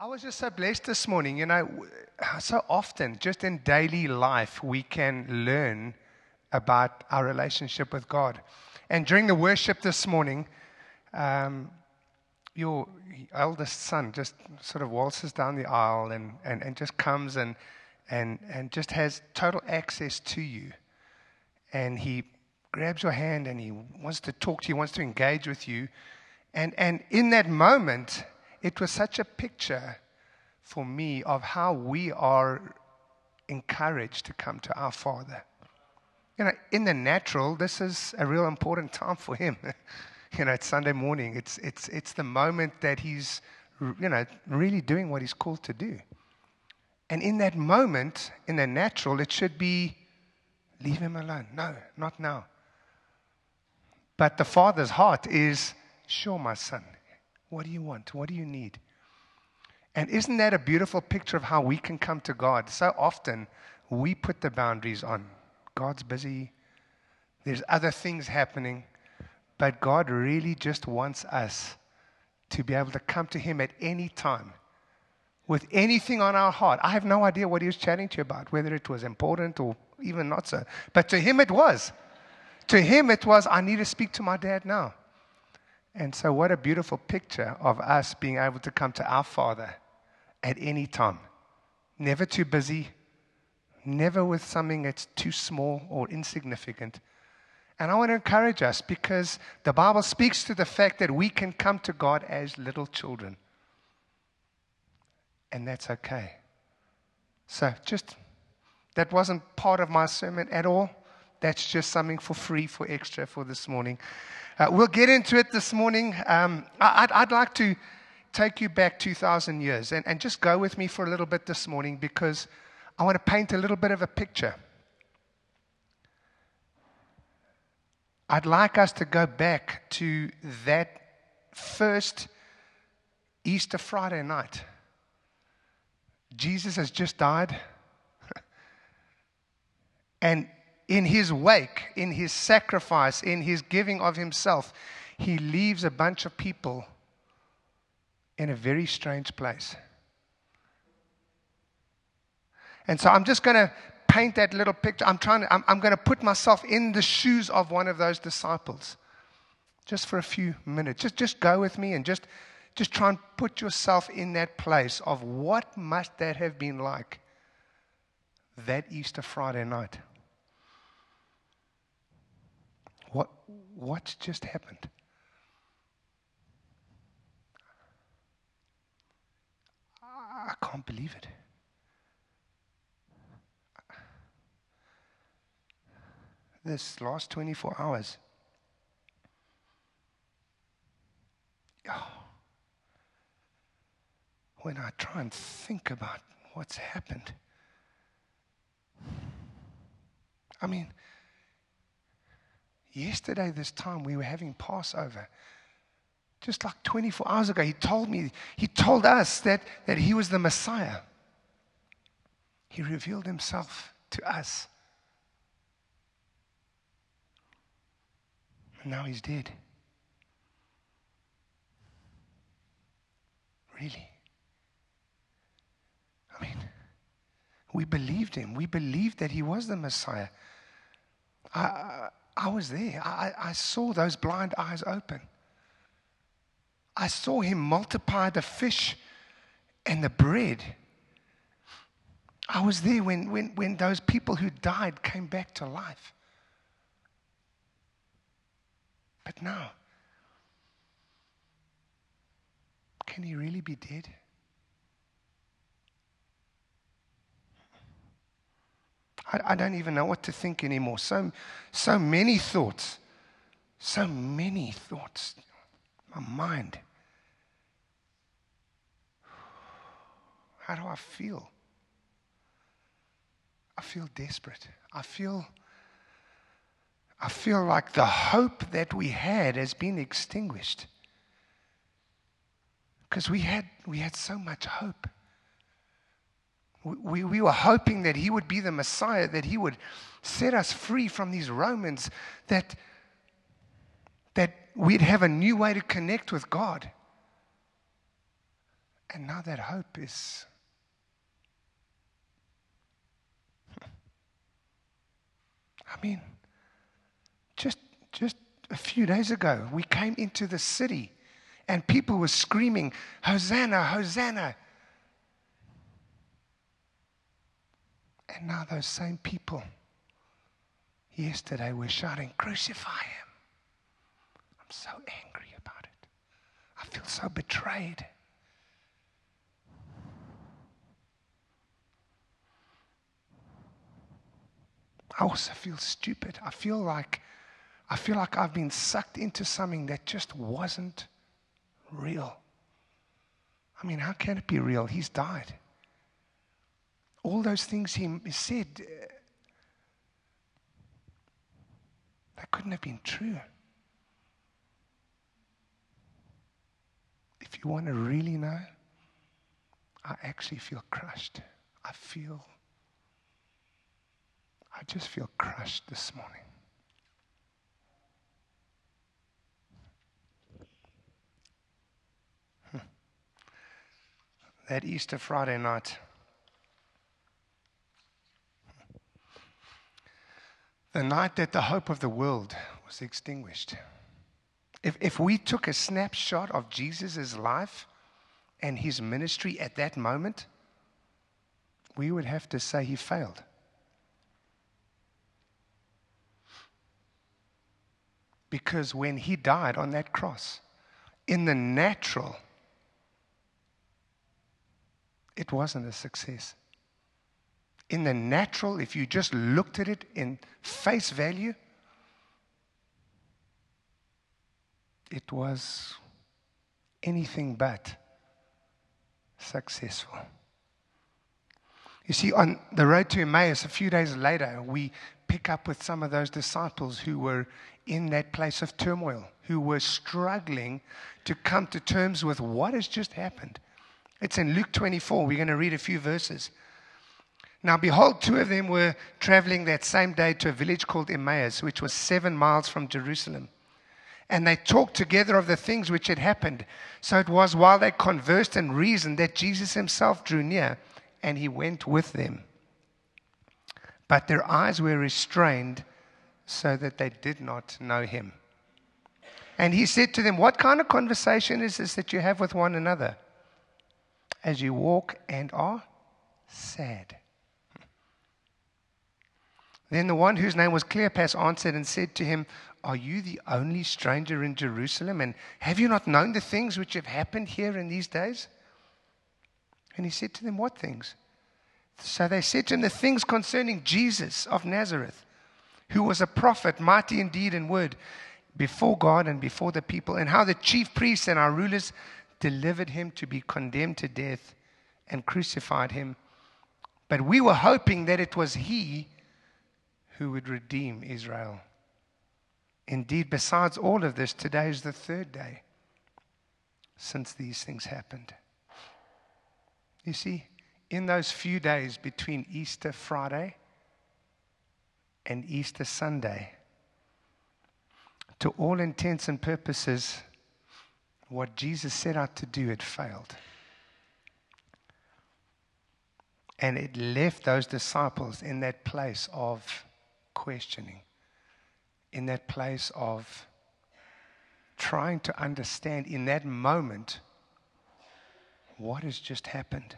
I was just so blessed this morning. You know, so often, just in daily life, we can learn about our relationship with God. And during the worship this morning, um, your eldest son just sort of waltzes down the aisle and, and, and just comes and, and, and just has total access to you. And he grabs your hand and he wants to talk to you, wants to engage with you. And, and in that moment, it was such a picture for me of how we are encouraged to come to our Father. You know, in the natural, this is a real important time for him. you know, it's Sunday morning. It's, it's, it's the moment that he's, you know, really doing what he's called to do. And in that moment, in the natural, it should be leave him alone. No, not now. But the Father's heart is, sure, my son, what do you want? What do you need? And isn't that a beautiful picture of how we can come to God? So often we put the boundaries on. God's busy, there's other things happening, but God really just wants us to be able to come to Him at any time with anything on our heart. I have no idea what He was chatting to you about, whether it was important or even not so. But to Him it was. To Him it was, I need to speak to my dad now. And so, what a beautiful picture of us being able to come to our Father at any time. Never too busy, never with something that's too small or insignificant. And I want to encourage us because the Bible speaks to the fact that we can come to God as little children. And that's okay. So, just that wasn't part of my sermon at all. That's just something for free, for extra for this morning. Uh, we'll get into it this morning. Um, I'd, I'd, like to take you back 2,000 years and, and just go with me for a little bit this morning because I want to paint a little bit of a picture. I'd like us to go back to that first Easter Friday night. Jesus has just died. and in his wake, in his sacrifice, in his giving of himself, he leaves a bunch of people in a very strange place. And so I'm just going to paint that little picture. I'm trying to, I'm, I'm going to put myself in the shoes of one of those disciples just for a few minutes. Just, just go with me and just, just try and put yourself in that place of what must that have been like that Easter Friday night. What, what just happened? I can't believe it. This last 24 hours. When I try and think about what's happened, I mean, Yesterday, this time, we were having Passover. Just like 24 hours ago, he told me, he told us that, that he was the Messiah. He revealed himself to us. And now he's dead. Really? I mean, we believed him. We believed that he was the Messiah. I, I was there. I, I saw those blind eyes open. I saw him multiply the fish and the bread. I was there when, when, when those people who died came back to life. But now, can he really be dead? I, I don't even know what to think anymore. So, so many thoughts. So many thoughts. My mind. How do I feel? I feel desperate. I feel I feel like the hope that we had has been extinguished. Because we had we had so much hope. We, we were hoping that he would be the Messiah, that he would set us free from these Romans, that, that we'd have a new way to connect with God. And now that hope is. I mean, just, just a few days ago, we came into the city and people were screaming, Hosanna, Hosanna. And now those same people yesterday were shouting, Crucify him. I'm so angry about it. I feel so betrayed. I also feel stupid. I feel like I feel like I've been sucked into something that just wasn't real. I mean, how can it be real? He's died. All those things he said, uh, that couldn't have been true. If you want to really know, I actually feel crushed. I feel, I just feel crushed this morning. Hmm. That Easter Friday night, the night that the hope of the world was extinguished. If, if we took a snapshot of Jesus' life and his ministry at that moment, we would have to say he failed. Because when he died on that cross, in the natural, it wasn't a success. In the natural, if you just looked at it in face value, it was anything but successful. You see, on the road to Emmaus, a few days later, we pick up with some of those disciples who were in that place of turmoil, who were struggling to come to terms with what has just happened. It's in Luke 24. We're going to read a few verses. Now, behold, two of them were traveling that same day to a village called Emmaus, which was seven miles from Jerusalem and they talked together of the things which had happened. So it was while they conversed and reasoned that Jesus himself drew near and he went with them. But their eyes were restrained so that they did not know him. And he said to them, What kind of conversation is this that you have with one another as you walk and are sad? Then the one whose name was Cleopas answered and said to him, are you the only stranger in Jerusalem? And have you not known the things which have happened here in these days? And he said to them, What things? So they said to him, The things concerning Jesus of Nazareth, who was a prophet, mighty in deed and word, before God and before the people, and how the chief priests and our rulers delivered him to be condemned to death and crucified him. But we were hoping that it was he who would redeem Israel. Indeed, besides all of this, today is the third day since these things happened. You see, in those few days between Easter Friday and Easter Sunday, to all intents and purposes, what Jesus set out to do had failed. And it left those disciples in that place of questioning in that place of trying to understand in that moment what has just happened.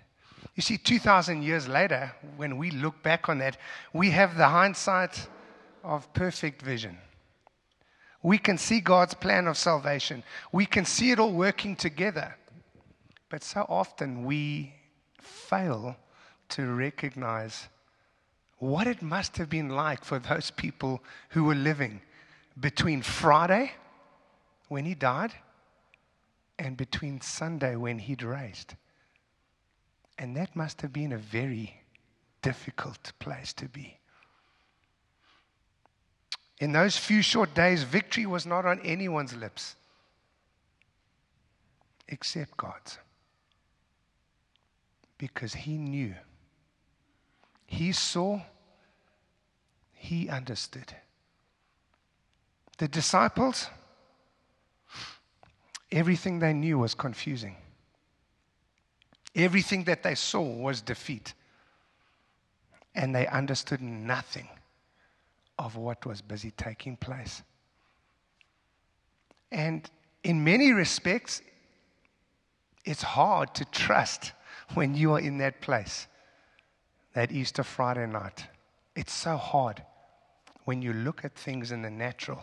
You see, 2,000 years later, when we look back on that, we have the hindsight of perfect vision. We can see God's plan of salvation, we can see it all working together. But so often we fail to recognize what it must have been like for those people who were living between Friday, when he died, and between Sunday, when he'd raised. And that must have been a very difficult place to be. In those few short days, victory was not on anyone's lips except God's. Because he knew he saw, he understood. The disciples, everything they knew was confusing. Everything that they saw was defeat. And they understood nothing of what was busy taking place. And in many respects, it's hard to trust when you are in that place, that Easter Friday night. It's so hard when you look at things in the natural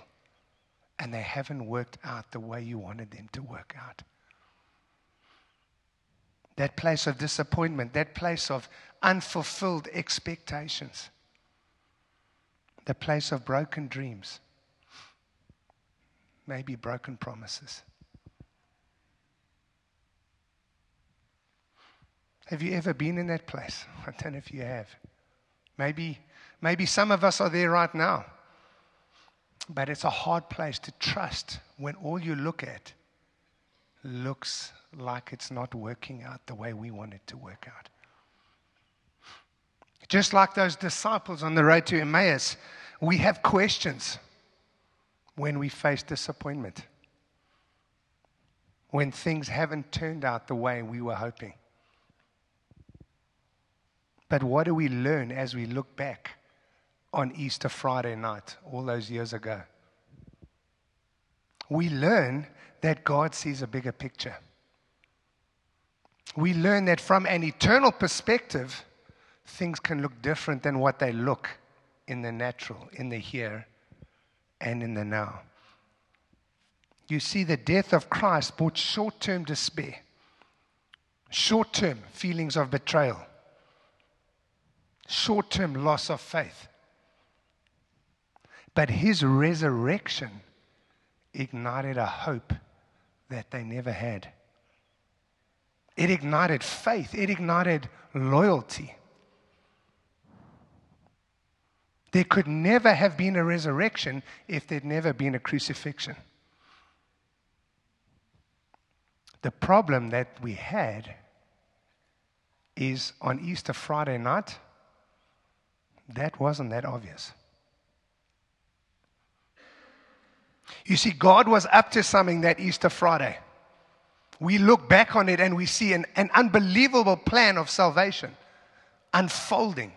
and they haven't worked out the way you wanted them to work out. That place of disappointment, that place of unfulfilled expectations, the place of broken dreams, maybe broken promises. Have you ever been in that place? I don't know if you have. Maybe, maybe some of us are there right now. But it's a hard place to trust when all you look at looks like it's not working out the way we want it to work out. Just like those disciples on the road to Emmaus, we have questions when we face disappointment, when things haven't turned out the way we were hoping. But what do we learn as we look back on Easter Friday night, all those years ago? We learn that God sees a bigger picture. We learn that from an eternal perspective, things can look different than what they look in the natural, in the here, and in the now. You see, the death of Christ brought short term despair, short term feelings of betrayal short term loss of faith. But his resurrection ignited a hope that they never had. It ignited faith, it ignited loyalty. There could never have been a resurrection if there'd never been a crucifixion. The problem that we had is on Easter Friday night, that wasn't that obvious. You see, God was up to something that Easter Friday. We look back on it and we see an, an unbelievable plan of salvation unfolding.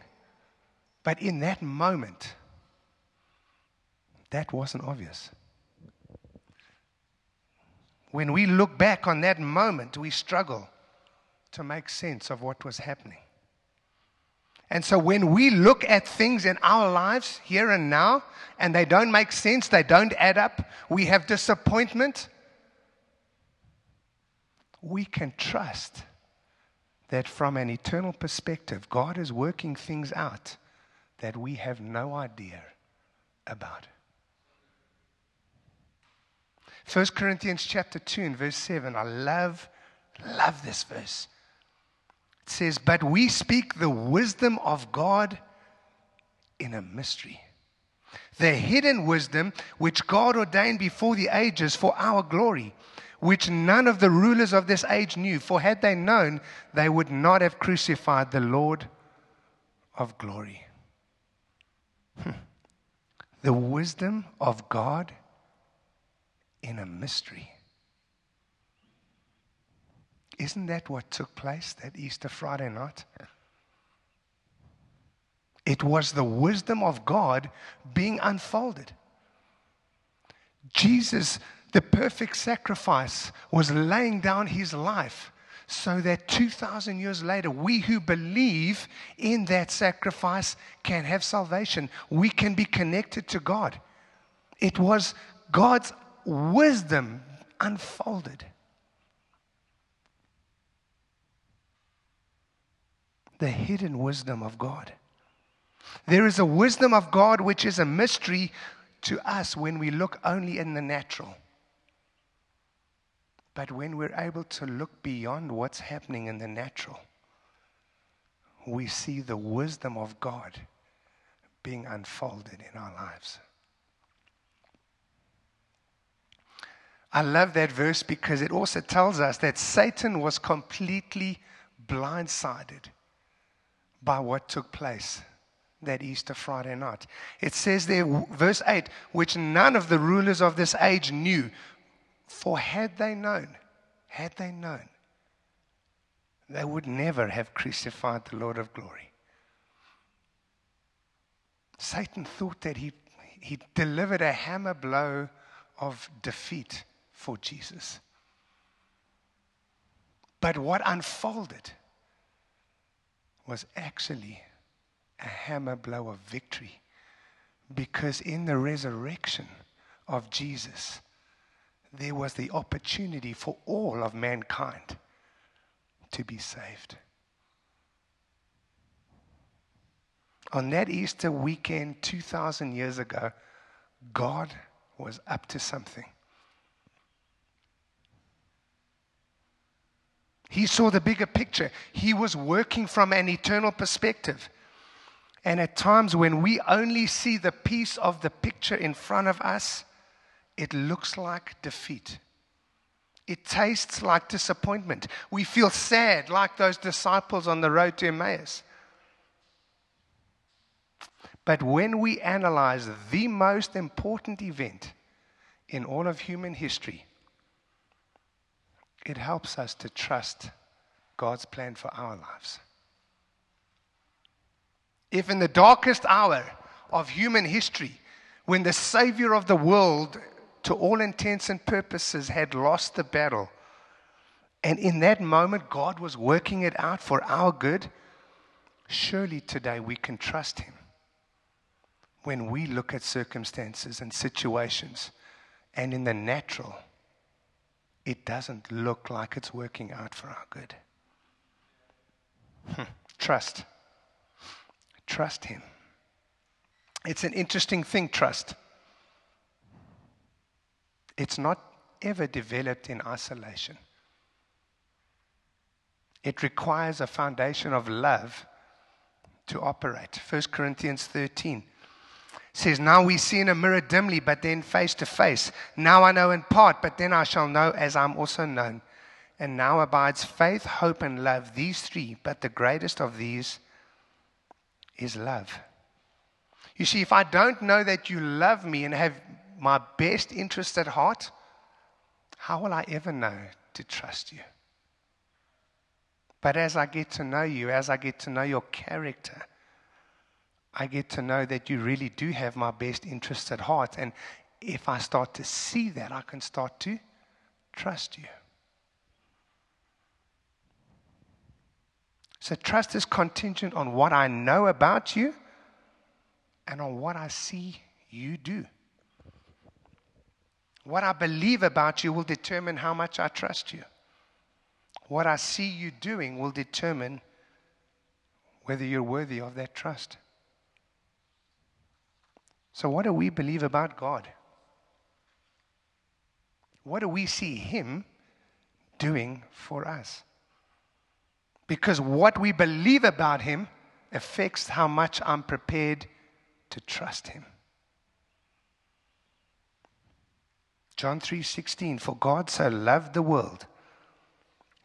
But in that moment, that wasn't obvious. When we look back on that moment, we struggle to make sense of what was happening. And so when we look at things in our lives here and now, and they don't make sense, they don't add up, we have disappointment, we can trust that from an eternal perspective, God is working things out that we have no idea about. 1 Corinthians chapter 2 and verse 7. I love, love this verse says, But we speak the wisdom of God in a mystery. The hidden wisdom which God ordained before the ages for our glory, which none of the rulers of this age knew. For had they known, they would not have crucified the Lord of glory. Hmm. The wisdom of God in a mystery. Isn't that what took place that Easter Friday night? It was the wisdom of God being unfolded. Jesus, the perfect sacrifice, was laying down his life so that 2,000 years later, we who believe in that sacrifice can have salvation. We can be connected to God. It was God's wisdom unfolded. The hidden wisdom of God. There is a wisdom of God which is a mystery to us when we look only in the natural. But when we're able to look beyond what's happening in the natural, we see the wisdom of God being unfolded in our lives. I love that verse because it also tells us that Satan was completely blindsided by what took place that Easter Friday night. It says there, verse 8, which none of the rulers of this age knew. For had they known, had they known, they would never have crucified the Lord of glory. Satan thought that he, he delivered a hammer blow of defeat for Jesus. But what unfolded was actually a hammer blow of victory. Because in the resurrection of Jesus, there was the opportunity for all of mankind to be saved. On that Easter weekend 2,000 years ago, God was up to something. He saw the bigger picture. He was working from an eternal perspective. And at times when we only see the piece of the picture in front of us, it looks like defeat. It tastes like disappointment. We feel sad, like those disciples on the road to Emmaus. But when we analyze the most important event in all of human history, it helps us to trust God's plan for our lives. If in the darkest hour of human history, when the Savior of the world, to all intents and purposes, had lost the battle, and in that moment God was working it out for our good, surely today we can trust Him. When we look at circumstances and situations, and in the natural, it doesn't look like it's working out for our good. Hmm. Trust. Trust Him. It's an interesting thing, trust. It's not ever developed in isolation. It requires a foundation of love to operate. 1 Corinthians 13 says, Now we see in a mirror dimly, but then face to face. Now I know in part, but then I shall know as I'm also known. And now abides faith, hope, and love, these three, but the greatest of these is love. You see, if I don't know that you love me and have my best interest at heart, how will I ever know to trust you? But as I get to know you, as I get to know your character, I get to know that you really do have my best interests at heart. And if I start to see that, I can start to trust you. So, trust is contingent on what I know about you and on what I see you do. What I believe about you will determine how much I trust you. What I see you doing will determine whether you're worthy of that trust. So, what do we believe about God? What do we see Him doing for us? Because what we believe about Him affects how much I'm prepared to trust Him. John 3:16 For God so loved the world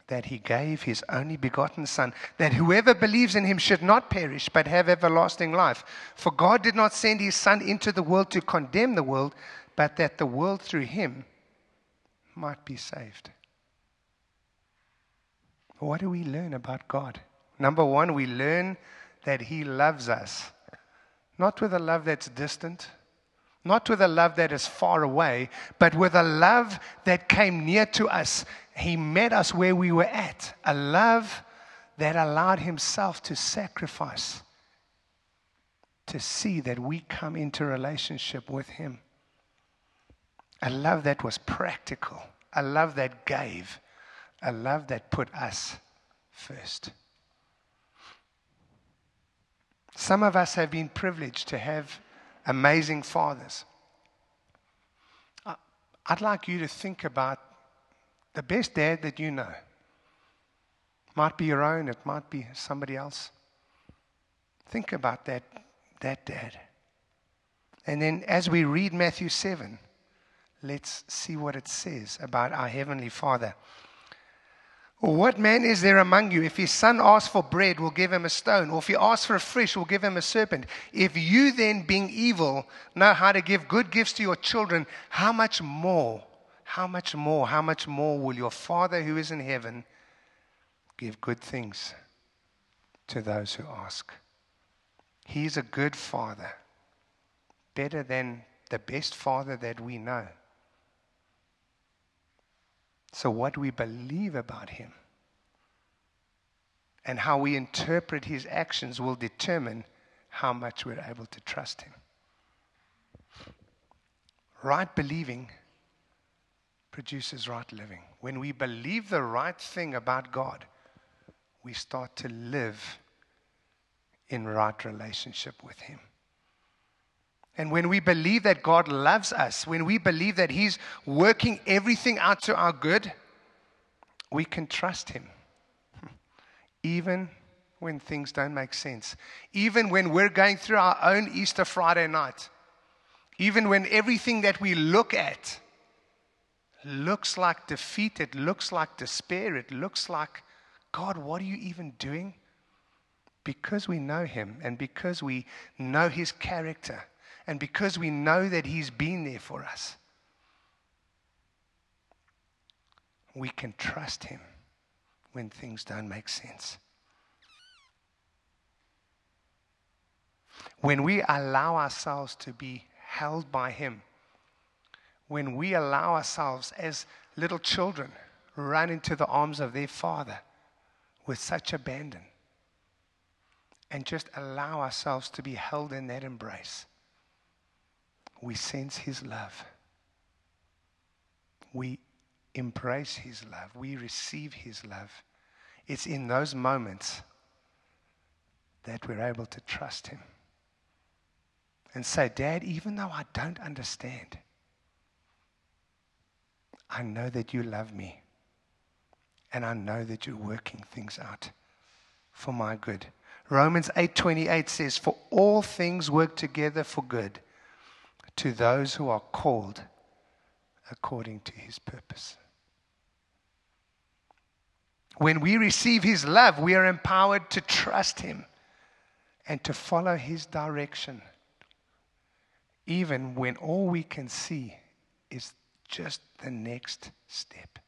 that he gave his only begotten Son, that whoever believes in him should not perish, but have everlasting life. For God did not send his Son into the world to condemn the world, but that the world through him might be saved. What do we learn about God? Number one, we learn that he loves us, not with a love that's distant. Not with a love that is far away, but with a love that came near to us he met us where we were at. A love that allowed Himself to sacrifice to see that we come into relationship with Him. A love that was practical, a love that gave, a love that put us first. Some of us have been privileged to have amazing fathers. Uh, I'd like you to think about the best dad that you know. Might be your own, it might be somebody else. Think about that, that dad. And then as we read Matthew 7, let's see what it says about our Heavenly Father. What man is there among you, if his son asks for bread, will give him a stone, or if he asks for a fish, will give him a serpent? If you then, being evil, know how to give good gifts to your children, how much more how much more, how much more will your Father who is in heaven give good things to those who ask. He's a good father, better than the best father that we know. So, what we believe about him and how we interpret his actions will determine how much we're able to trust him. Right believing produces right living. When we believe the right thing about God, we start to live in right relationship with him. And when we believe that God loves us, when we believe that He's working everything out to our good, we can trust Him. Even when things don't make sense. Even when we're going through our own Easter Friday night. Even when everything that we look at looks like defeat, it looks like despair, it looks like, God, what are you even doing? Because we know Him and because we know His character and because we know that He's been there for us, we can trust Him when things don't make sense. When we allow ourselves to be held by Him, when we allow ourselves as little children run into the arms of their Father with such abandon and just allow ourselves to be held in that embrace we sense His love. We embrace His love. We receive His love. It's in those moments that we're able to trust Him and say, Dad, even though I don't understand, I know that you love me. And I know that you're working things out for my good. Romans 8:28 says, "For all things work together for good to those who are called according to his purpose. When we receive his love, we are empowered to trust him and to follow his direction, even when all we can see is just the next step.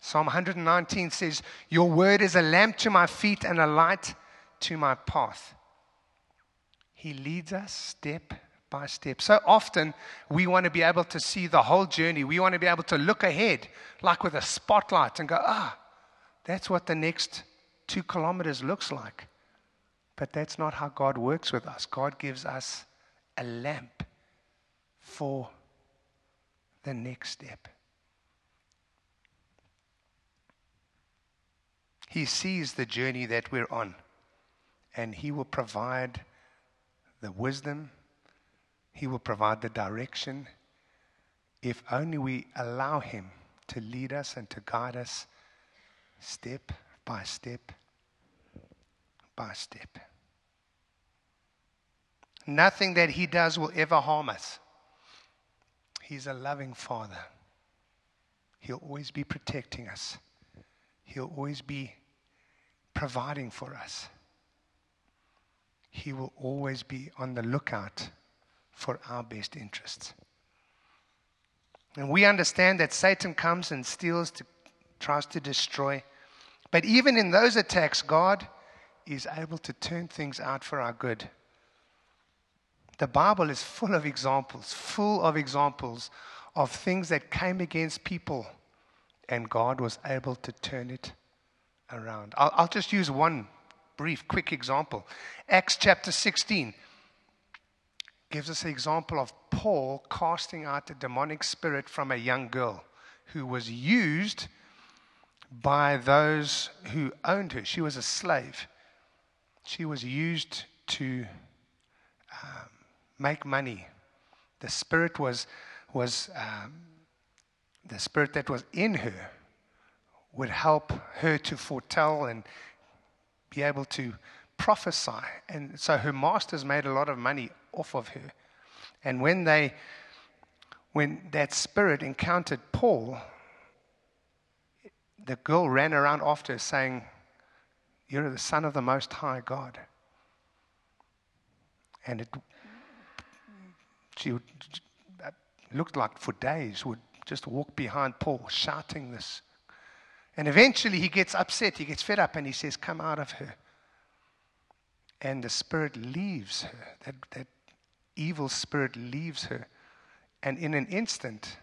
Psalm 119 says, Your word is a lamp to my feet and a light to my path. He leads us step by step. So often we want to be able to see the whole journey. We want to be able to look ahead, like with a spotlight, and go, ah, that's what the next two kilometers looks like. But that's not how God works with us. God gives us a lamp for the next step. He sees the journey that we're on, and He will provide the wisdom he will provide the direction if only we allow Him to lead us and to guide us step by step by step. Nothing that He does will ever harm us. He's a loving Father. He'll always be protecting us, He'll always be providing for us. He will always be on the lookout for our best interests. And we understand that Satan comes and steals, to, tries to destroy. But even in those attacks, God is able to turn things out for our good. The Bible is full of examples, full of examples of things that came against people, and God was able to turn it around. I'll, I'll just use one brief, quick example. Acts chapter 16 gives us an example of Paul casting out a demonic spirit from a young girl who was used by those who owned her. She was a slave. She was used to um, make money. The spirit was, was um, the spirit that was in her would help her to foretell and be able to prophesy. And so her masters made a lot of money off of her. And when they when that spirit encountered Paul, the girl ran around after saying, You're the son of the most high God. And it she would, looked like for days would just walk behind Paul shouting this. And eventually he gets upset, he gets fed up, and he says, Come out of her. And the spirit leaves her. That, that evil spirit leaves her. And in an instant,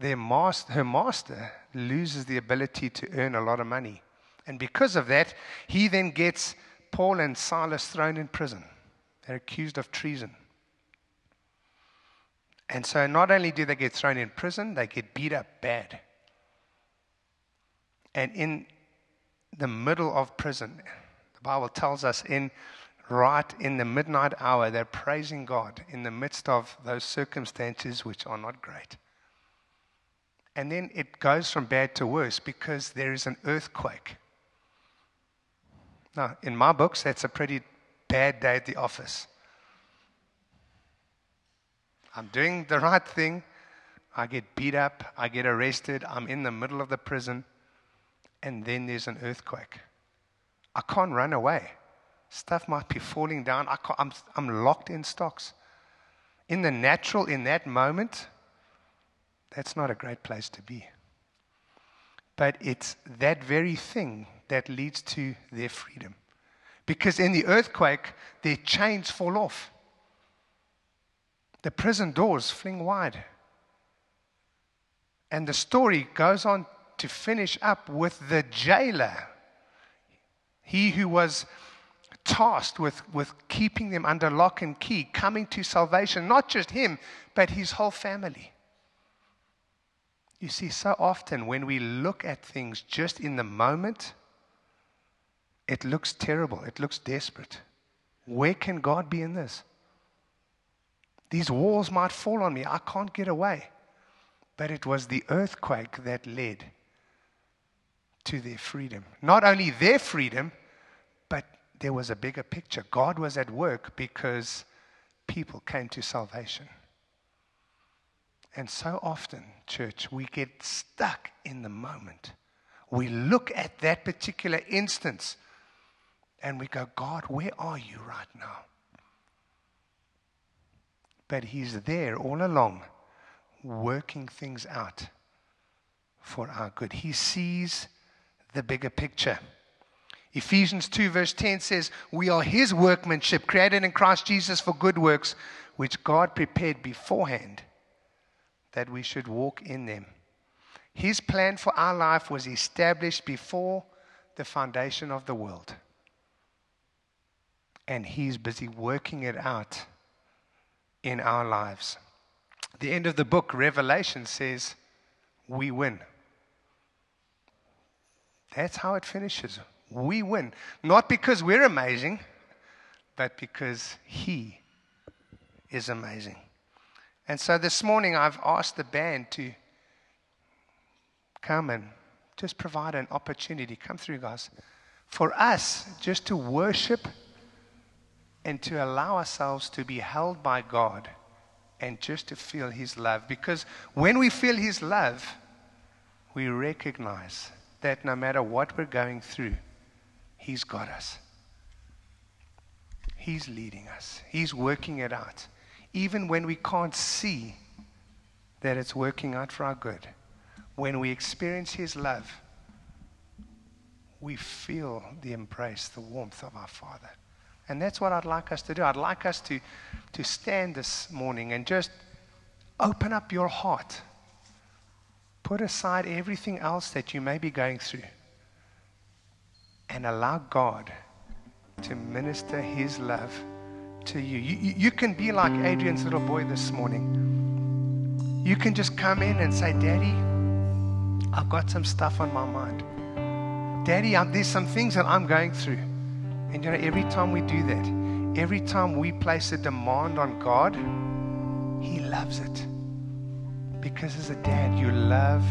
master, her master loses the ability to earn a lot of money. And because of that, he then gets Paul and Silas thrown in prison. They're accused of treason. And so not only do they get thrown in prison, they get beat up bad. And in the middle of prison, the Bible tells us in right in the midnight hour, they're praising God in the midst of those circumstances which are not great. And then it goes from bad to worse because there is an earthquake. Now, in my books, that's a pretty bad day at the office. I'm doing the right thing. I get beat up. I get arrested. I'm in the middle of the prison. And then there's an earthquake. I can't run away. Stuff might be falling down. I am I'm, I'm locked in stocks. In the natural, in that moment, that's not a great place to be. But it's that very thing that leads to their freedom. Because in the earthquake, their chains fall off. The prison doors fling wide. And the story goes on to finish up with the jailer, he who was tasked with, with keeping them under lock and key, coming to salvation, not just him, but his whole family. You see, so often when we look at things just in the moment, it looks terrible. It looks desperate. Where can God be in this? These walls might fall on me. I can't get away. But it was the earthquake that led to their freedom. Not only their freedom, there was a bigger picture. God was at work because people came to salvation. And so often, church, we get stuck in the moment. We look at that particular instance and we go, God, where are you right now? But He's there all along, working things out for our good. He sees the bigger picture. Ephesians 2, verse 10 says, We are His workmanship, created in Christ Jesus for good works, which God prepared beforehand that we should walk in them. His plan for our life was established before the foundation of the world and He's busy working it out in our lives. The end of the book, Revelation, says, We win. That's how it finishes. We win. Not because we're amazing, but because He is amazing. And so this morning I've asked the band to come and just provide an opportunity. Come through, guys. For us, just to worship and to allow ourselves to be held by God and just to feel His love. Because when we feel His love, we recognize that no matter what we're going through, He's got us. He's leading us, He's working it out. Even when we can't see that it's working out for our good, when we experience His love, we feel the embrace, the warmth of our Father. And that's what I'd like us to do. I'd like us to, to stand this morning and just open up your heart. Put aside everything else that you may be going through and allow God to minister His love to you. You, you can be like Adrian's little boy this morning. You can just come in and say, Daddy, I've got some stuff on my mind. Daddy, I'm, there's some things that I'm going through. And you know, every time we do that, every time we place a demand on God, He loves it. Because as a dad, you love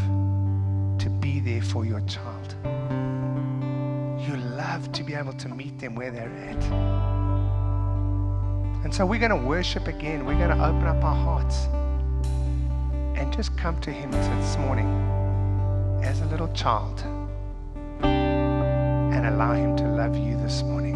to be there for your child. Love to be able to meet them where they're at. And so we're going to worship again. We're going to open up our hearts and just come to Him this morning as a little child and allow Him to love you this morning.